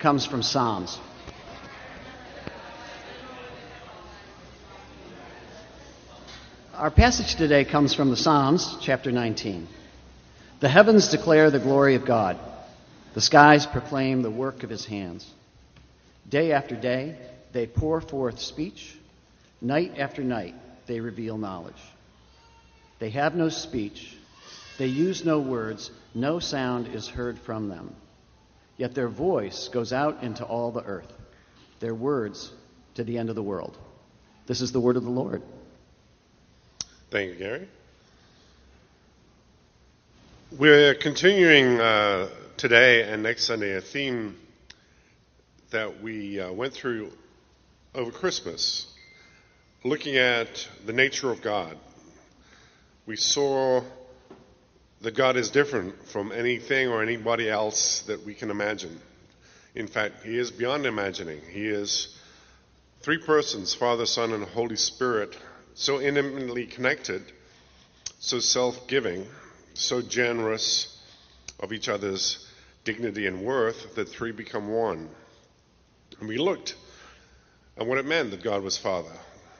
comes from Psalms. Our passage today comes from the Psalms, chapter 19. The heavens declare the glory of God, the skies proclaim the work of his hands. Day after day, they pour forth speech. Night after night, they reveal knowledge. They have no speech. They use no words. No sound is heard from them. Yet their voice goes out into all the earth, their words to the end of the world. This is the word of the Lord. Thank you, Gary. We're continuing uh, today and next Sunday a theme that we uh, went through over Christmas, looking at the nature of God. We saw that God is different from anything or anybody else that we can imagine. In fact, He is beyond imagining. He is three persons Father, Son, and Holy Spirit, so intimately connected, so self giving, so generous of each other's dignity and worth that three become one. And we looked at what it meant that God was Father.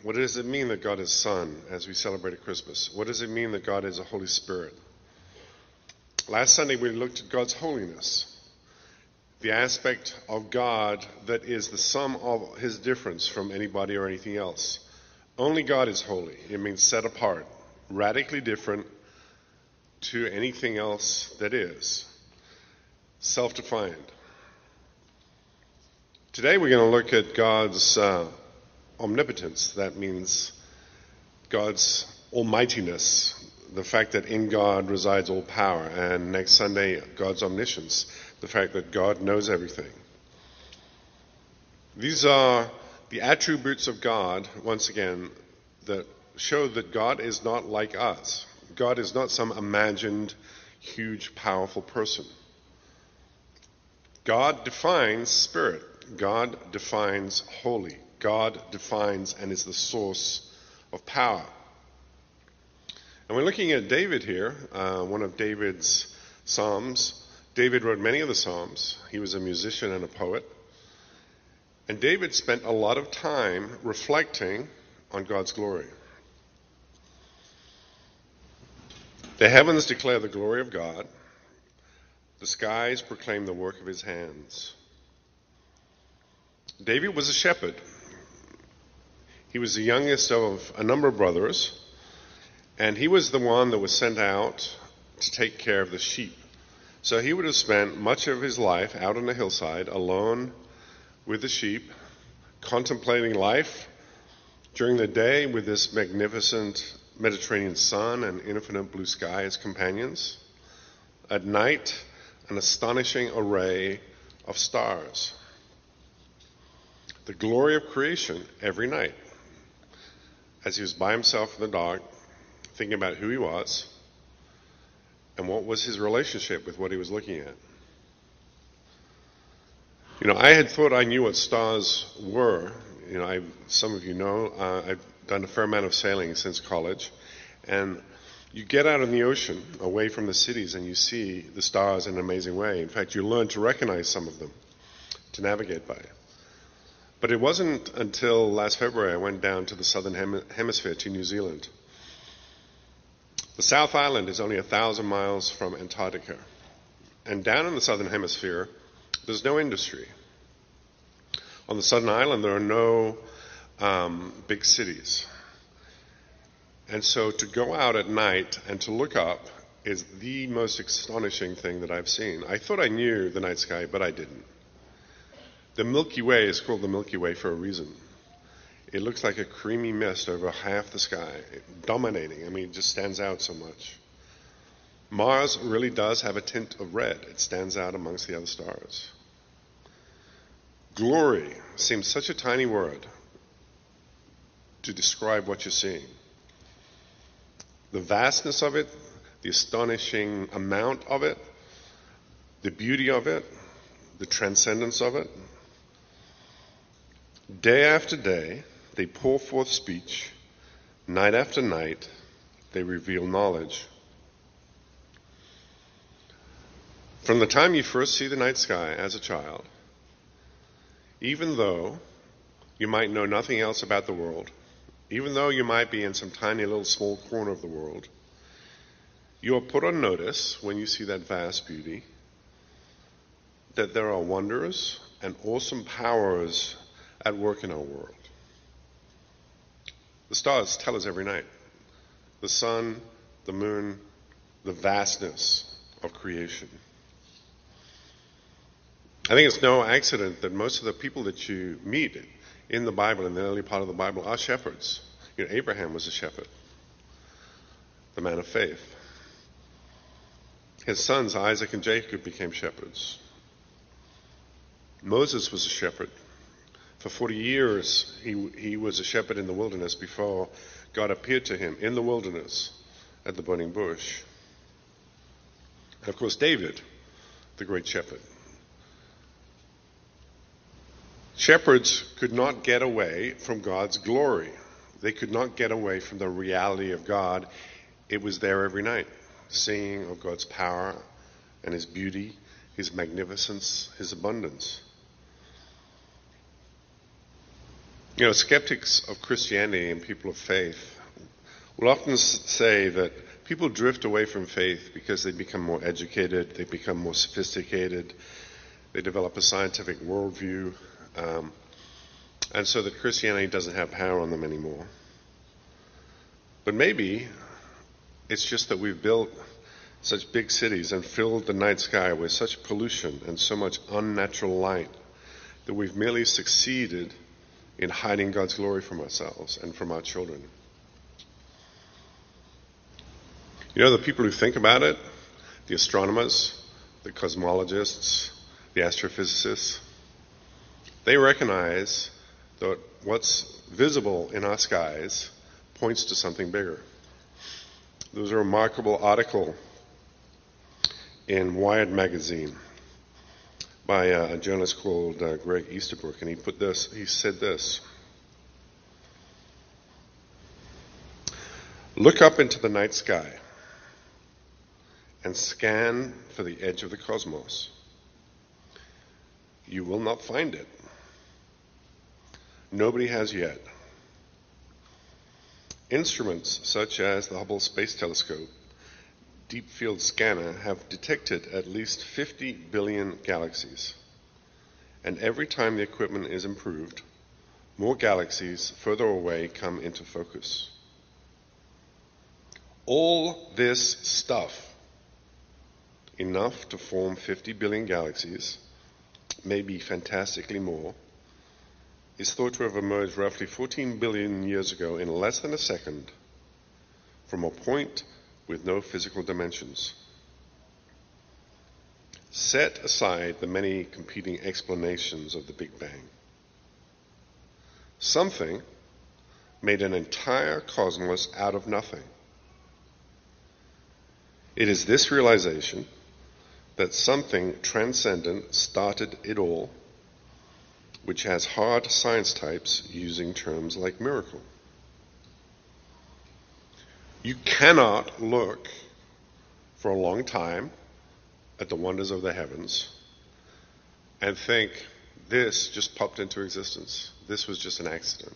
What does it mean that God is Son as we celebrated Christmas? What does it mean that God is a Holy Spirit? Last Sunday we looked at God's holiness, the aspect of God that is the sum of his difference from anybody or anything else. Only God is holy. It means set apart, radically different to anything else that is, self defined. Today we're going to look at God's uh, omnipotence. That means God's almightiness, the fact that in God resides all power. And next Sunday, God's omniscience, the fact that God knows everything. These are the attributes of God, once again, that show that God is not like us. God is not some imagined, huge, powerful person. God defines spirit. God defines holy. God defines and is the source of power. And we're looking at David here, uh, one of David's Psalms. David wrote many of the Psalms. He was a musician and a poet. And David spent a lot of time reflecting on God's glory. The heavens declare the glory of God, the skies proclaim the work of his hands. David was a shepherd. He was the youngest of a number of brothers, and he was the one that was sent out to take care of the sheep. So he would have spent much of his life out on the hillside alone with the sheep, contemplating life during the day with this magnificent Mediterranean sun and infinite blue sky as companions. At night, an astonishing array of stars the glory of creation every night as he was by himself in the dark, thinking about who he was and what was his relationship with what he was looking at. You know, I had thought I knew what stars were. You know, I, some of you know, uh, I've done a fair amount of sailing since college, and you get out in the ocean away from the cities and you see the stars in an amazing way. In fact, you learn to recognize some of them, to navigate by. But it wasn't until last February I went down to the southern hem- hemisphere to New Zealand. The South Island is only a thousand miles from Antarctica. And down in the southern hemisphere, there's no industry. On the southern island, there are no um, big cities. And so to go out at night and to look up is the most astonishing thing that I've seen. I thought I knew the night sky, but I didn't. The Milky Way is called the Milky Way for a reason. It looks like a creamy mist over half the sky, dominating. I mean, it just stands out so much. Mars really does have a tint of red. It stands out amongst the other stars. Glory seems such a tiny word to describe what you're seeing. The vastness of it, the astonishing amount of it, the beauty of it, the transcendence of it, Day after day, they pour forth speech. Night after night, they reveal knowledge. From the time you first see the night sky as a child even though you might know nothing else about the world, even though you might be in some tiny little small corner of the world, you are put on notice when you see that vast beauty that there are wonders and awesome powers at work in our world. The stars tell us every night. The sun, the moon, the vastness of creation. I think it's no accident that most of the people that you meet in the Bible, in the early part of the Bible, are shepherds. You know, Abraham was a shepherd, the man of faith. His sons, Isaac and Jacob, became shepherds. Moses was a shepherd. For 40 years, he, he was a shepherd in the wilderness before God appeared to him in the wilderness at the burning bush. And of course, David, the great shepherd. Shepherds could not get away from God's glory. They could not get away from the reality of God. It was there every night, seeing of God's power and His beauty, His magnificence, His abundance. You know, skeptics of Christianity and people of faith will often say that people drift away from faith because they become more educated, they become more sophisticated, they develop a scientific worldview, um, and so that Christianity doesn't have power on them anymore. But maybe it's just that we've built such big cities and filled the night sky with such pollution and so much unnatural light that we've merely succeeded in hiding God's glory from ourselves and from our children. You know, the people who think about it, the astronomers, the cosmologists, the astrophysicists, they recognize that what's visible in our skies points to something bigger. There was a remarkable article in Wired magazine by a journalist called uh, Greg Easterbrook, and he put this. He said this: "Look up into the night sky and scan for the edge of the cosmos. You will not find it. Nobody has yet." Instruments such as the Hubble Space Telescope Deep Field Scanner have detected at least 50 billion galaxies. And every time the equipment is improved, more galaxies further away come into focus. All this stuff, enough to form 50 billion galaxies, maybe fantastically more, is thought to have emerged roughly 14 billion years ago in less than a second from a point with no physical dimensions. Set aside the many competing explanations of the Big Bang. Something made an entire cosmos out of nothing. It is this realization that something transcendent started it all, which has hard science types using terms like miracle. You cannot look for a long time at the wonders of the heavens and think this just popped into existence. This was just an accident.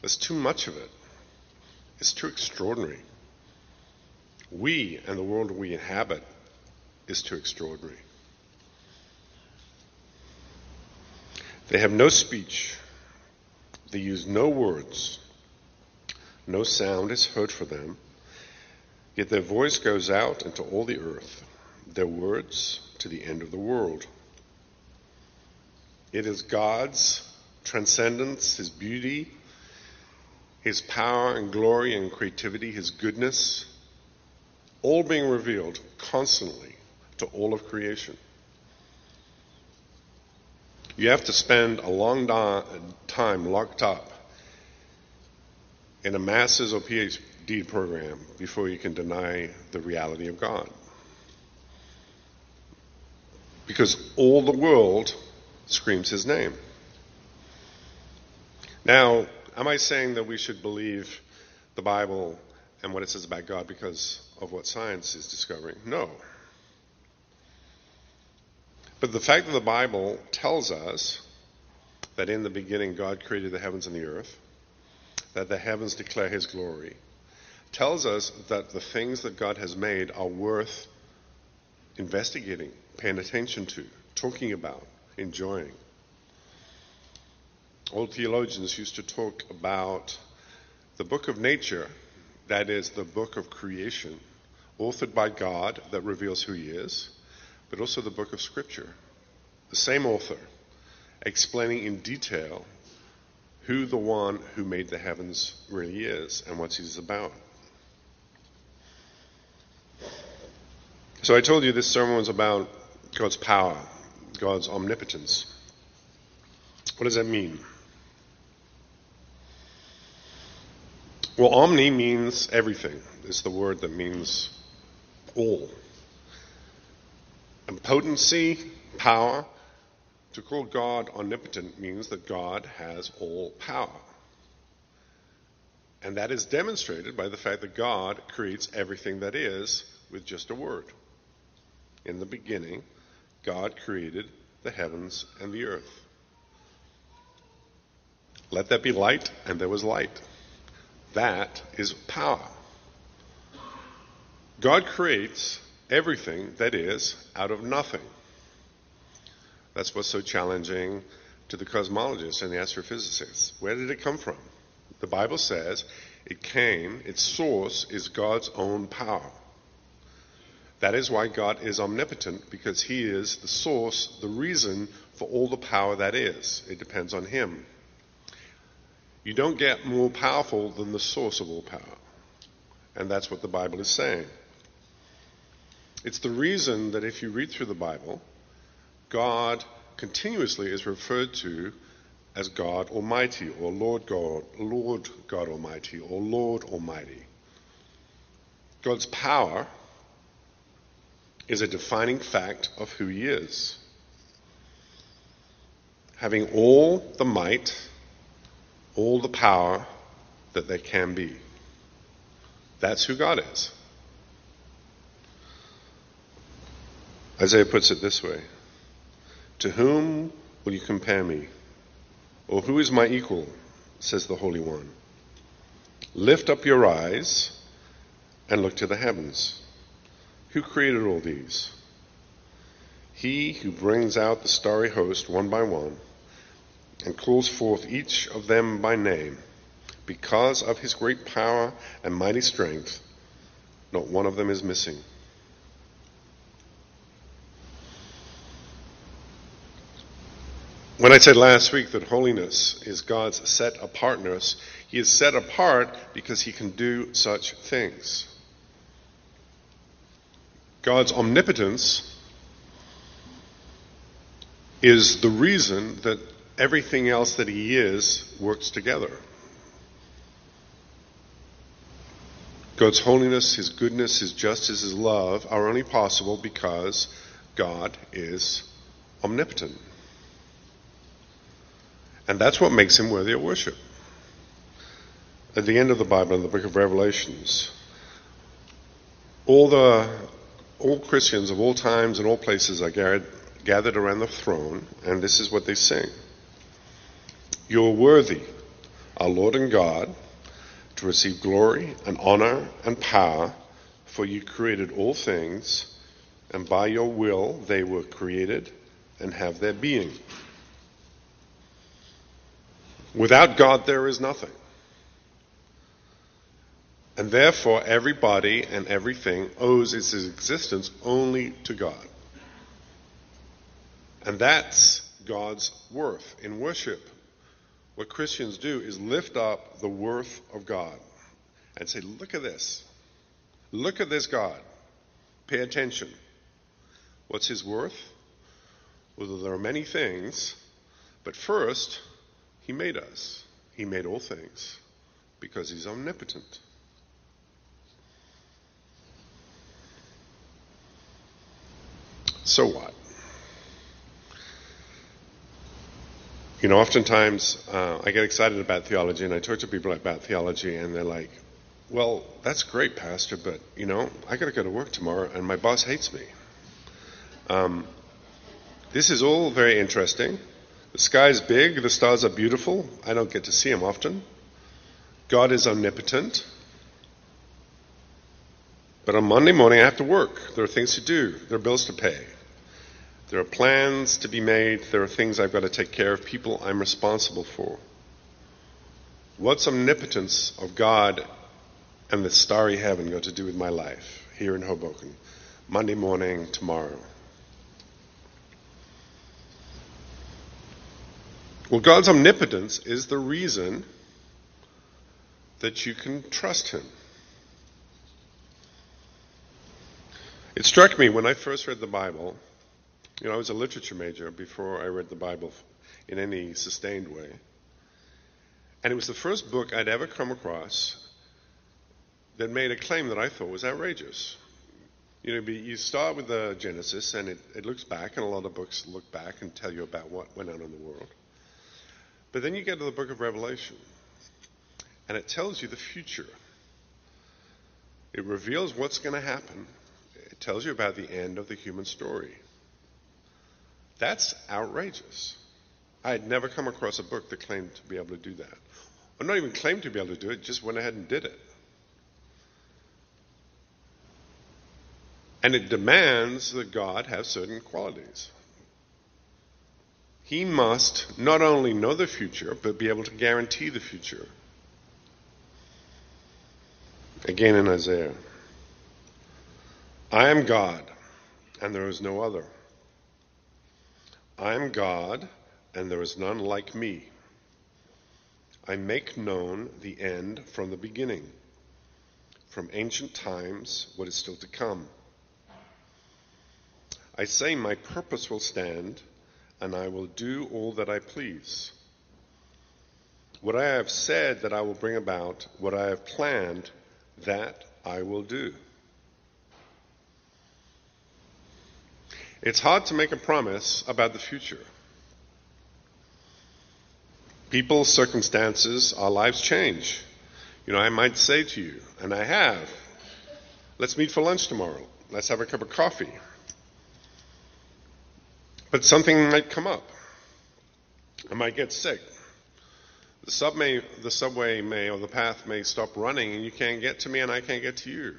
There's too much of it. It's too extraordinary. We and the world we inhabit is too extraordinary. They have no speech. They use no words. No sound is heard for them. Yet their voice goes out into all the earth, their words to the end of the world. It is God's transcendence, His beauty, His power and glory and creativity, His goodness, all being revealed constantly to all of creation. You have to spend a long time locked up in a master's or PhD program before you can deny the reality of God. Because all the world screams his name. Now, am I saying that we should believe the Bible and what it says about God because of what science is discovering? No. But the fact that the Bible tells us that in the beginning God created the heavens and the earth, that the heavens declare his glory, tells us that the things that God has made are worth investigating, paying attention to, talking about, enjoying. Old theologians used to talk about the book of nature, that is, the book of creation, authored by God that reveals who He is, but also the book of Scripture. The same author explaining in detail who the one who made the heavens really is and what He's about. So I told you this sermon was about God's power, God's omnipotence. What does that mean? Well, omni means everything. It's the word that means all. And potency, power, to call God omnipotent means that God has all power. And that is demonstrated by the fact that God creates everything that is with just a word. In the beginning, God created the heavens and the earth. Let there be light, and there was light. That is power. God creates everything that is out of nothing. That's what's so challenging to the cosmologists and the astrophysicists. Where did it come from? The Bible says it came, its source is God's own power. That is why God is omnipotent, because He is the source, the reason for all the power that is. It depends on Him. You don't get more powerful than the source of all power. And that's what the Bible is saying. It's the reason that if you read through the Bible, God continuously is referred to as God Almighty or Lord God, Lord God Almighty or Lord Almighty. God's power is a defining fact of who he is. Having all the might, all the power that there can be. That's who God is. Isaiah puts it this way To whom will you compare me? Or who is my equal? says the Holy One. Lift up your eyes and look to the heavens. Who created all these? He who brings out the starry host one by one and calls forth each of them by name, because of his great power and mighty strength, not one of them is missing. When I said last week that holiness is God's set apartness, He is set apart because He can do such things. God's omnipotence is the reason that everything else that He is works together. God's holiness, His goodness, His justice, His love are only possible because God is omnipotent. And that's what makes him worthy of worship. At the end of the Bible, in the book of Revelations, all the all Christians of all times and all places are gathered, gathered around the throne, and this is what they sing. You're worthy, our Lord and God, to receive glory and honor and power, for you created all things, and by your will they were created and have their being. Without God, there is nothing. And therefore, everybody and everything owes its existence only to God. And that's God's worth in worship. What Christians do is lift up the worth of God and say, Look at this. Look at this God. Pay attention. What's his worth? Well, there are many things, but first, he made us. He made all things because He's omnipotent. So what? You know, oftentimes uh, I get excited about theology and I talk to people about theology and they're like, well, that's great, Pastor, but, you know, I got to go to work tomorrow and my boss hates me. Um, This is all very interesting. The sky is big, the stars are beautiful. I don't get to see them often. God is omnipotent. But on Monday morning, I have to work. There are things to do, there are bills to pay. There are plans to be made. There are things I've got to take care of, people I'm responsible for. What's omnipotence of God and the starry heaven got to do with my life here in Hoboken? Monday morning, tomorrow. Well, God's omnipotence is the reason that you can trust Him. It struck me when I first read the Bible you know, I was a literature major before I read the Bible in any sustained way. And it was the first book I'd ever come across that made a claim that I thought was outrageous. You know, you start with the Genesis, and it, it looks back, and a lot of books look back and tell you about what went on in the world. But then you get to the book of Revelation, and it tells you the future. It reveals what's going to happen. It tells you about the end of the human story. That's outrageous. I had never come across a book that claimed to be able to do that. Or not even claimed to be able to do it, just went ahead and did it. And it demands that God have certain qualities. He must not only know the future, but be able to guarantee the future. Again in Isaiah I am God, and there is no other. I am God, and there is none like me. I make known the end from the beginning, from ancient times what is still to come. I say, My purpose will stand, and I will do all that I please. What I have said that I will bring about, what I have planned, that I will do. It's hard to make a promise about the future. People's circumstances, our lives change. You know, I might say to you, and I have, let's meet for lunch tomorrow. Let's have a cup of coffee. But something might come up. I might get sick. The, sub may, the subway may, or the path may stop running, and you can't get to me, and I can't get to you.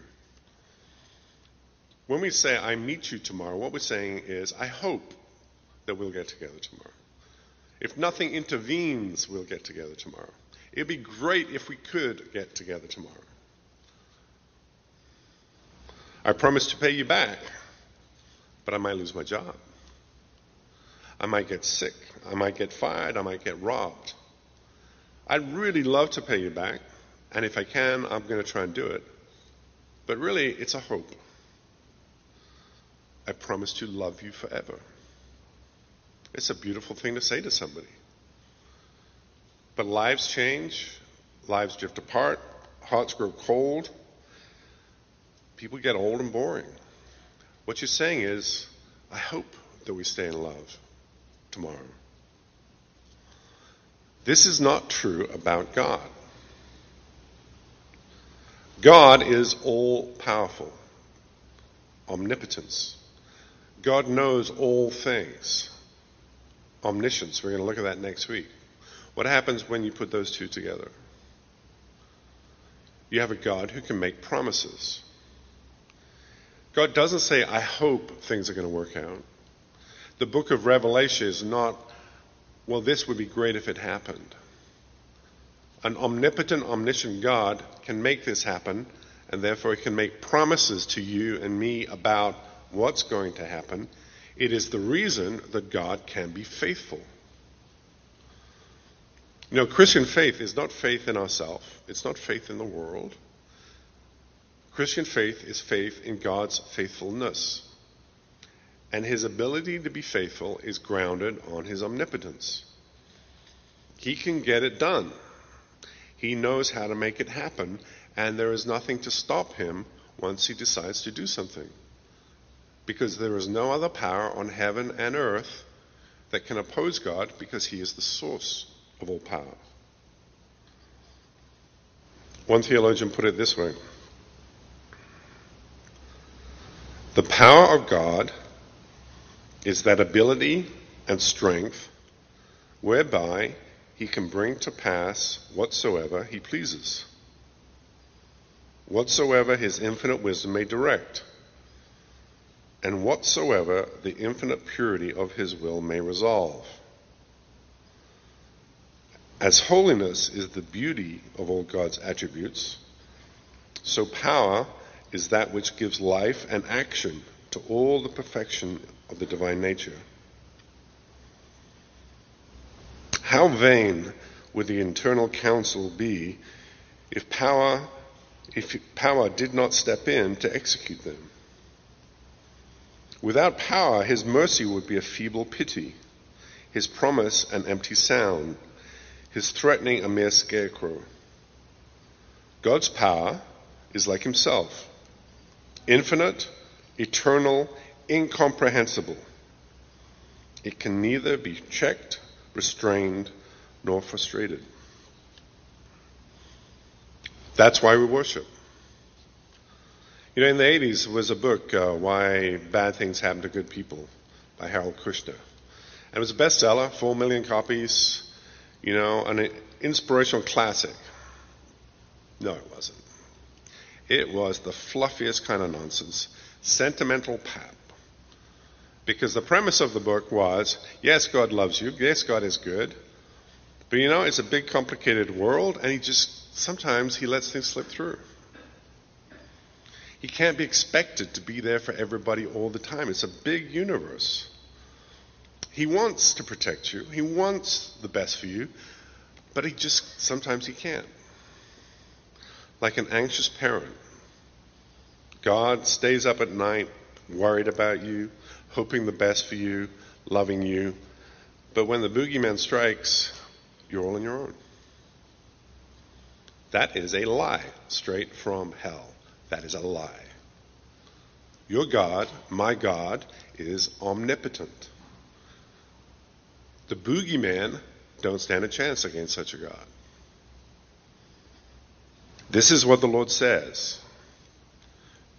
When we say, I meet you tomorrow, what we're saying is, I hope that we'll get together tomorrow. If nothing intervenes, we'll get together tomorrow. It'd be great if we could get together tomorrow. I promise to pay you back, but I might lose my job. I might get sick. I might get fired. I might get robbed. I'd really love to pay you back, and if I can, I'm going to try and do it. But really, it's a hope. I promise to love you forever. It's a beautiful thing to say to somebody. But lives change, lives drift apart, hearts grow cold, people get old and boring. What you're saying is, I hope that we stay in love tomorrow. This is not true about God. God is all powerful, omnipotence. God knows all things. Omniscience, we're going to look at that next week. What happens when you put those two together? You have a God who can make promises. God doesn't say, I hope things are going to work out. The book of Revelation is not, well, this would be great if it happened. An omnipotent, omniscient God can make this happen, and therefore he can make promises to you and me about what's going to happen. It is the reason that God can be faithful. You know, Christian faith is not faith in ourselves, it's not faith in the world. Christian faith is faith in God's faithfulness. And his ability to be faithful is grounded on his omnipotence. He can get it done. He knows how to make it happen, and there is nothing to stop him once he decides to do something because there is no other power on heaven and earth that can oppose God because he is the source of all power. One theologian put it this way The power of God is that ability and strength whereby he can bring to pass whatsoever he pleases, whatsoever his infinite wisdom may direct, and whatsoever the infinite purity of his will may resolve. As holiness is the beauty of all God's attributes, so power is that which gives life and action to all the perfection of the divine nature. How vain would the internal counsel be if power, if power did not step in to execute them? Without power, his mercy would be a feeble pity, his promise an empty sound, his threatening a mere scarecrow. God's power is like himself infinite, eternal, incomprehensible. It can neither be checked, restrained, nor frustrated. That's why we worship. You know, in the 80s, there was a book, uh, Why Bad Things Happen to Good People, by Harold Kushner. And it was a bestseller, four million copies, you know, an inspirational classic. No, it wasn't. It was the fluffiest kind of nonsense, sentimental pap. Because the premise of the book was yes, God loves you, yes, God is good, but you know, it's a big, complicated world, and He just sometimes He lets things slip through. He can't be expected to be there for everybody all the time. It's a big universe. He wants to protect you. He wants the best for you, but he just sometimes he can't like an anxious parent. God stays up at night, worried about you, hoping the best for you, loving you. But when the boogeyman strikes, you're all on your own. That is a lie straight from hell. That is a lie. Your God, my God, is omnipotent. The boogeyman don't stand a chance against such a God. This is what the Lord says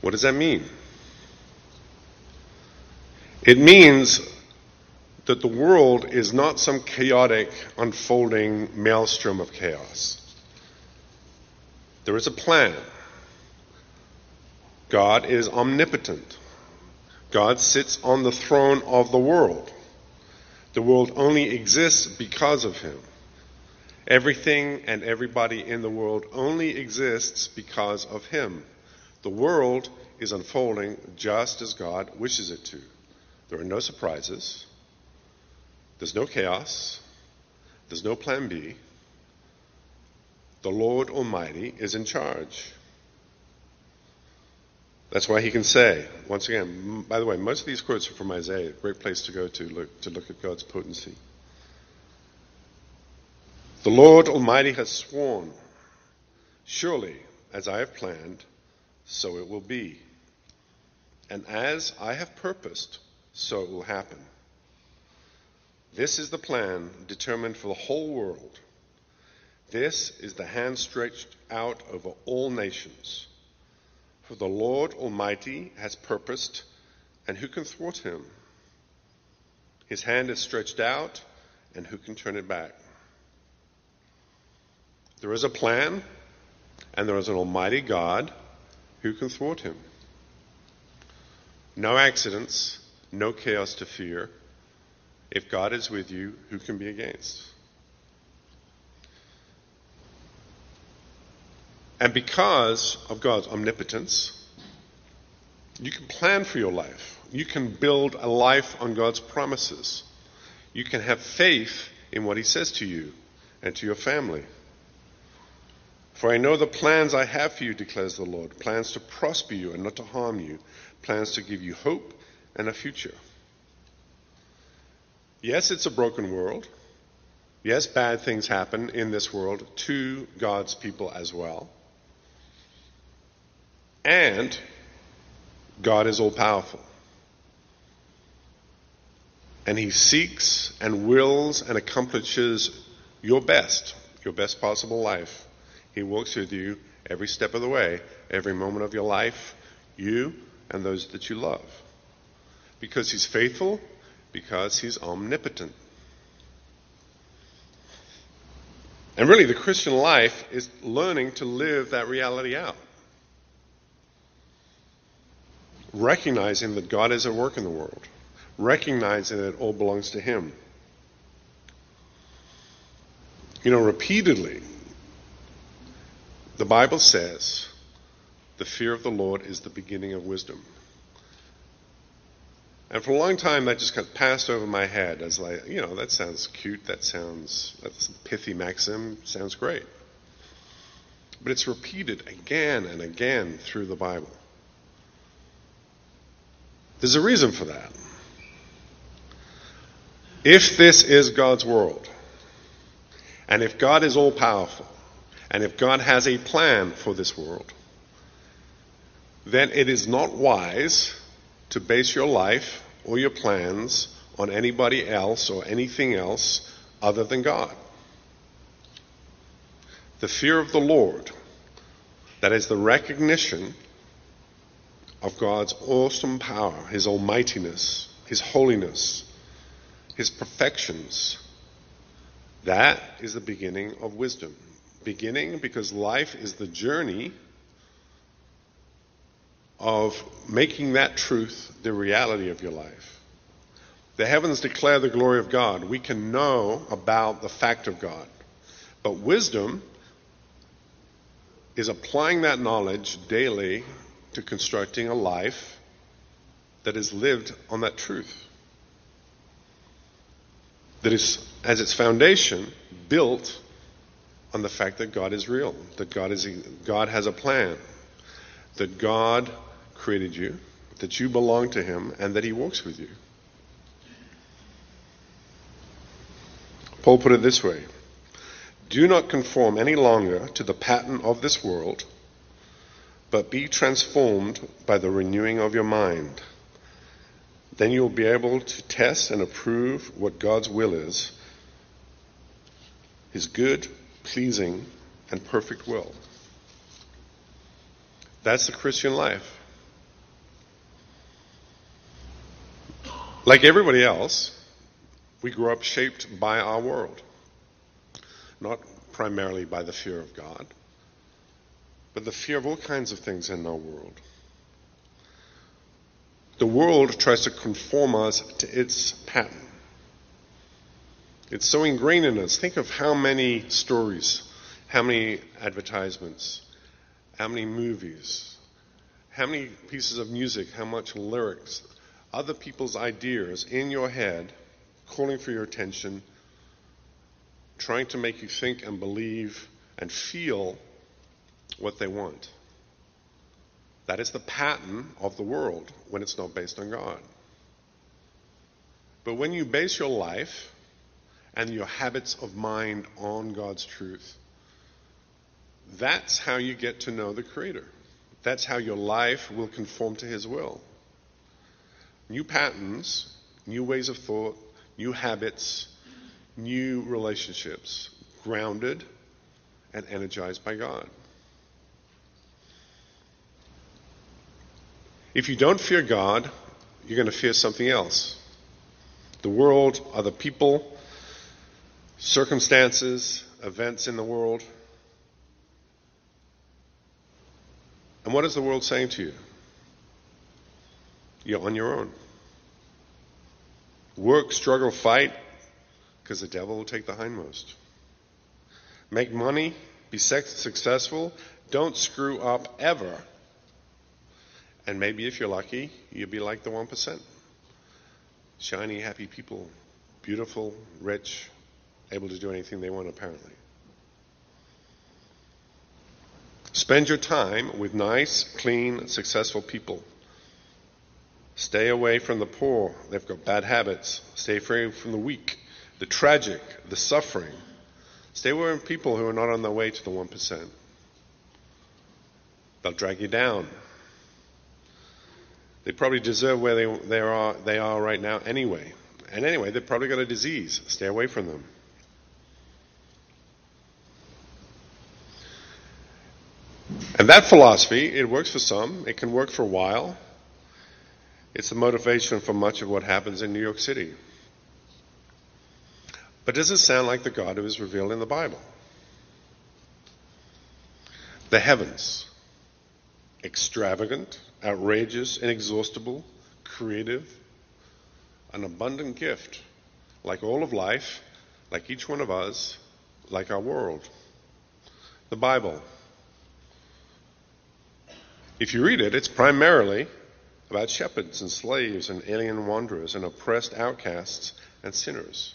What does that mean? It means that the world is not some chaotic, unfolding maelstrom of chaos. There is a plan. God is omnipotent. God sits on the throne of the world. The world only exists because of him. Everything and everybody in the world only exists because of him. The world is unfolding just as God wishes it to. There are no surprises. There's no chaos. There's no plan B. The Lord Almighty is in charge. That's why he can say, once again, by the way, most of these quotes are from Isaiah, a great place to go to look, to look at God's potency. The Lord Almighty has sworn, surely as I have planned, so it will be. And as I have purposed, so it will happen. This is the plan determined for the whole world. This is the hand stretched out over all nations. For the Lord Almighty has purposed, and who can thwart him? His hand is stretched out, and who can turn it back? There is a plan, and there is an Almighty God who can thwart him. No accidents, no chaos to fear. If God is with you, who can be against? And because of God's omnipotence, you can plan for your life. You can build a life on God's promises. You can have faith in what He says to you and to your family. For I know the plans I have for you, declares the Lord plans to prosper you and not to harm you, plans to give you hope and a future. Yes, it's a broken world. Yes, bad things happen in this world to God's people as well. And God is all powerful. And He seeks and wills and accomplishes your best, your best possible life. He walks with you every step of the way, every moment of your life, you and those that you love. Because He's faithful, because He's omnipotent. And really, the Christian life is learning to live that reality out. Recognizing that God is at work in the world, recognizing that it all belongs to Him. You know, repeatedly, the Bible says the fear of the Lord is the beginning of wisdom. And for a long time, that just kind of passed over my head as like, you know, that sounds cute, that sounds, that's a pithy maxim, sounds great. But it's repeated again and again through the Bible. There's a reason for that. If this is God's world, and if God is all powerful, and if God has a plan for this world, then it is not wise to base your life or your plans on anybody else or anything else other than God. The fear of the Lord, that is the recognition of God's awesome power, His almightiness, His holiness, His perfections, that is the beginning of wisdom. Beginning because life is the journey of making that truth the reality of your life. The heavens declare the glory of God. We can know about the fact of God. But wisdom is applying that knowledge daily to constructing a life that is lived on that truth. That is, as its foundation, built on the fact that God is real, that God, is, God has a plan, that God created you, that you belong to Him, and that He walks with you. Paul put it this way Do not conform any longer to the pattern of this world, but be transformed by the renewing of your mind. Then you'll be able to test and approve what God's will is His good, pleasing, and perfect will. That's the Christian life. Like everybody else, we grow up shaped by our world. Not primarily by the fear of God, but the fear of all kinds of things in our world. The world tries to conform us to its pattern. It's so ingrained in us. Think of how many stories, how many advertisements, how many movies, how many pieces of music, how much lyrics, other people's ideas in your head, calling for your attention, trying to make you think and believe and feel what they want. That is the pattern of the world when it's not based on God. But when you base your life and your habits of mind on God's truth, that's how you get to know the Creator. That's how your life will conform to His will new patterns, new ways of thought, new habits, new relationships, grounded and energized by God. If you don't fear God, you're going to fear something else. The world, other people, circumstances, events in the world. And what is the world saying to you? You're on your own. Work, struggle, fight, because the devil will take the hindmost. Make money, be successful, don't screw up ever. And maybe if you're lucky, you'll be like the 1%. Shiny, happy people, beautiful, rich, able to do anything they want, apparently. Spend your time with nice, clean, successful people Stay away from the poor. They've got bad habits. Stay away from the weak, the tragic, the suffering. Stay away from people who are not on their way to the 1%. They'll drag you down. They probably deserve where they, they, are, they are right now anyway. And anyway, they've probably got a disease. Stay away from them. That philosophy, it works for some, it can work for a while. It's the motivation for much of what happens in New York City. But does it sound like the God who is revealed in the Bible? The heavens, extravagant, outrageous, inexhaustible, creative, an abundant gift, like all of life, like each one of us, like our world. The Bible. If you read it, it's primarily about shepherds and slaves and alien wanderers and oppressed outcasts and sinners.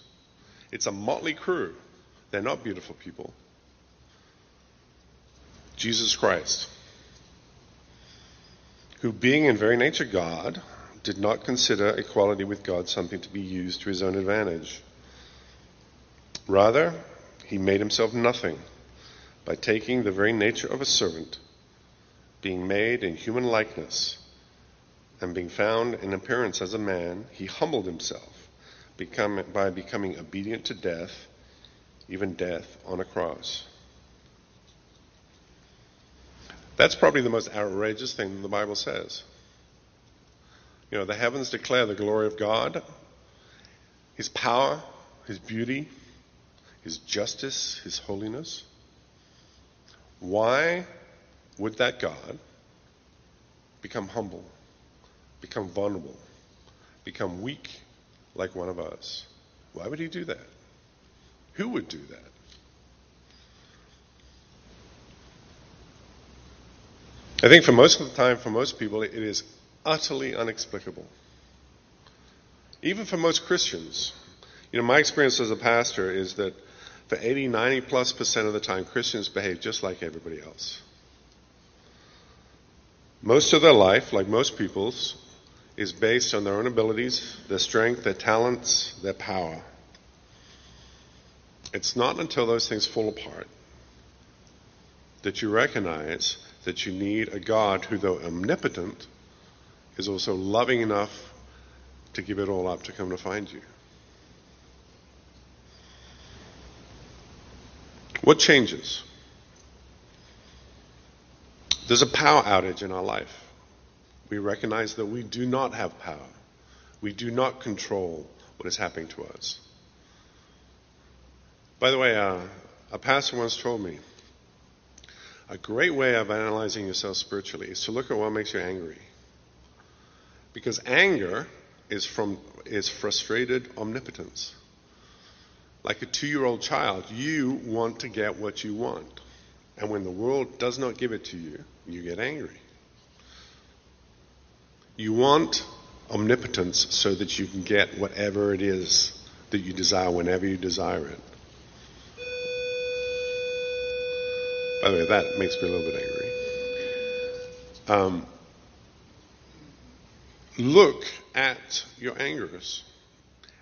It's a motley crew. They're not beautiful people. Jesus Christ, who being in very nature God, did not consider equality with God something to be used to his own advantage. Rather, he made himself nothing by taking the very nature of a servant, being made in human likeness, and being found in appearance as a man, he humbled himself become, by becoming obedient to death, even death on a cross. That's probably the most outrageous thing the Bible says. You know, the heavens declare the glory of God, His power, His beauty, His justice, His holiness. Why would that God become humble, become vulnerable, become weak like one of us? Why would He do that? Who would do that? I think for most of the time, for most people, it is utterly inexplicable. Even for most Christians. You know, my experience as a pastor is that for 80, 90 plus percent of the time, Christians behave just like everybody else. Most of their life, like most people's, is based on their own abilities, their strength, their talents, their power. It's not until those things fall apart that you recognize that you need a God who, though omnipotent, is also loving enough to give it all up to come to find you. What changes? There's a power outage in our life. We recognize that we do not have power. We do not control what is happening to us. By the way, uh, a pastor once told me a great way of analyzing yourself spiritually is to look at what makes you angry. Because anger is from is frustrated omnipotence. Like a two year old child, you want to get what you want. And when the world does not give it to you, you get angry. You want omnipotence so that you can get whatever it is that you desire whenever you desire it. By the way, that makes me a little bit angry. Um, look at your angers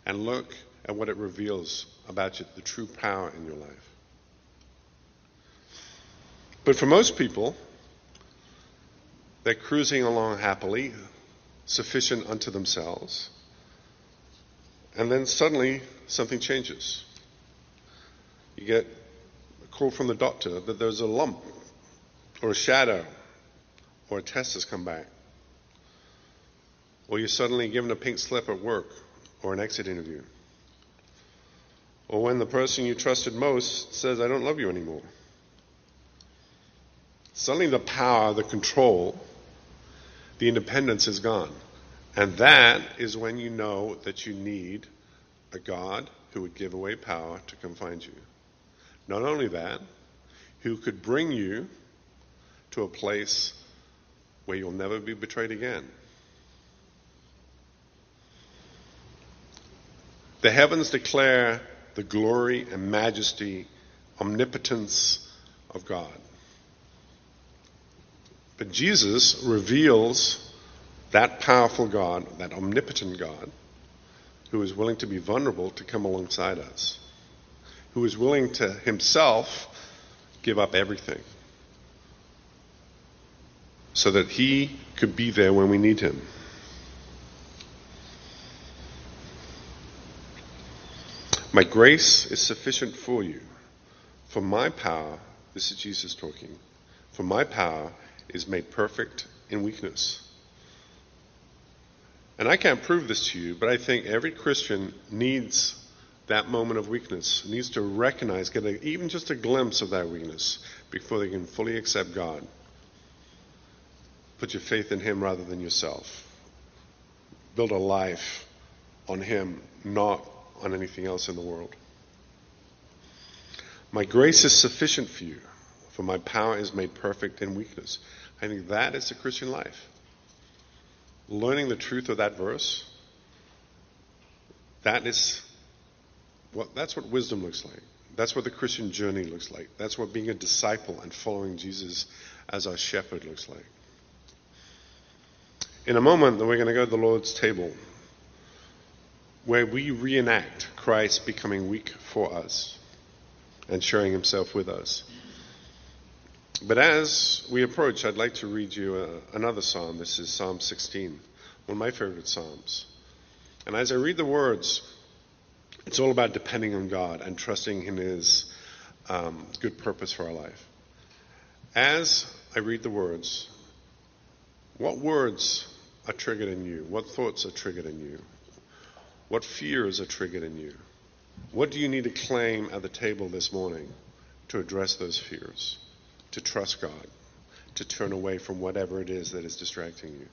and look at what it reveals about you, the true power in your life. But for most people, they're cruising along happily, sufficient unto themselves, and then suddenly something changes. You get a call from the doctor that there's a lump, or a shadow, or a test has come back or you're suddenly given a pink slip at work or an exit interview. Or when the person you trusted most says, I don't love you anymore. Suddenly the power, the control, the independence is gone. And that is when you know that you need a God who would give away power to come find you. Not only that, who could bring you to a place where you'll never be betrayed again. The heavens declare the glory and majesty, omnipotence of God. But Jesus reveals that powerful God, that omnipotent God, who is willing to be vulnerable to come alongside us, who is willing to himself give up everything so that he could be there when we need him. My grace is sufficient for you, for my power, this is Jesus talking, for my power is made perfect in weakness. And I can't prove this to you, but I think every Christian needs that moment of weakness, needs to recognize, get a, even just a glimpse of that weakness before they can fully accept God. Put your faith in Him rather than yourself. Build a life on Him, not on anything else in the world. My grace is sufficient for you, for my power is made perfect in weakness. I think that is the Christian life. Learning the truth of that verse, that is what, that's what wisdom looks like. That's what the Christian journey looks like. That's what being a disciple and following Jesus as our shepherd looks like. In a moment, we're going to go to the Lord's table where we reenact Christ becoming weak for us and sharing himself with us. But as we approach, I'd like to read you a, uh, another psalm. This is Psalm 16, one of my favorite psalms. And as I read the words, it's all about depending on God and trusting in His um, good purpose for our life. As I read the words, what words are triggered in you? What thoughts are triggered in you? What fears are triggered in you? What do you need to claim at the table this morning to address those fears, to trust God, to turn away from whatever it is that is distracting you?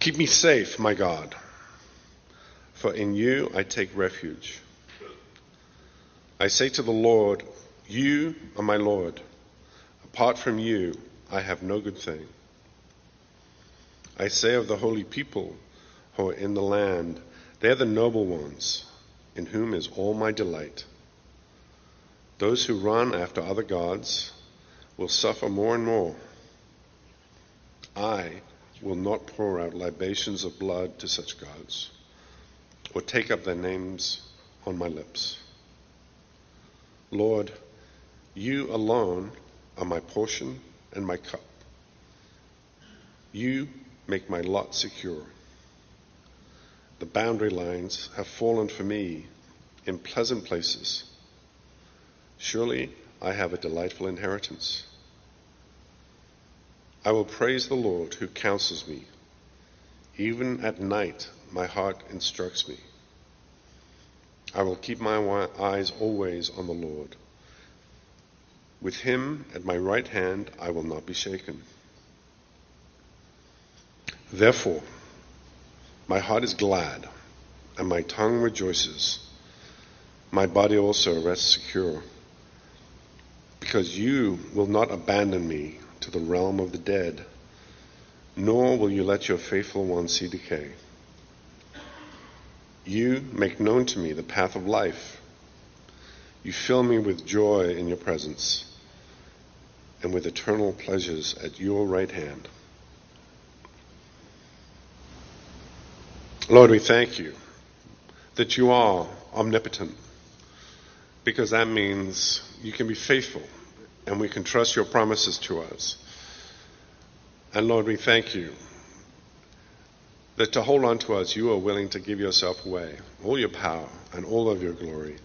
Keep me safe, my God, for in you I take refuge. I say to the Lord, You are my Lord. Apart from you, I have no good thing. I say of the holy people who are in the land, they are the noble ones, in whom is all my delight. Those who run after other gods will suffer more and more. I will not pour out libations of blood to such gods, or take up their names on my lips. Lord, you alone are my portion and my cup. You make my lot secure. The boundary lines have fallen for me in pleasant places. Surely I have a delightful inheritance. I will praise the Lord who counsels me. Even at night, my heart instructs me. I will keep my eyes always on the Lord. With him at my right hand, I will not be shaken. Therefore, my heart is glad, and my tongue rejoices. My body also rests secure, because you will not abandon me to the realm of the dead, nor will you let your faithful one see decay. You make known to me the path of life. You fill me with joy in your presence and with eternal pleasures at your right hand. Lord, we thank you that you are omnipotent because that means you can be faithful and we can trust your promises to us. And Lord, we thank you that to hold on to us, you are willing to give yourself away, all your power and all of your glory.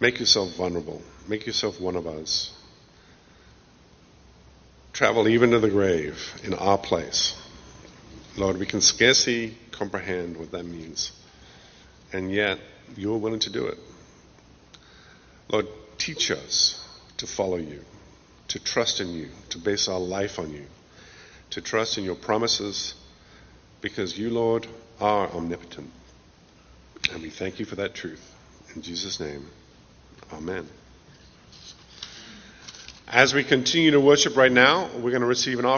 Make yourself vulnerable. Make yourself one of us. Travel even to the grave in our place. Lord, we can scarcely comprehend what that means. And yet, you're willing to do it. Lord, teach us to follow you, to trust in you, to base our life on you, to trust in your promises, because you, Lord, are omnipotent. And we thank you for that truth. In Jesus' name, amen. As we continue to worship right now, we're going to receive an offering.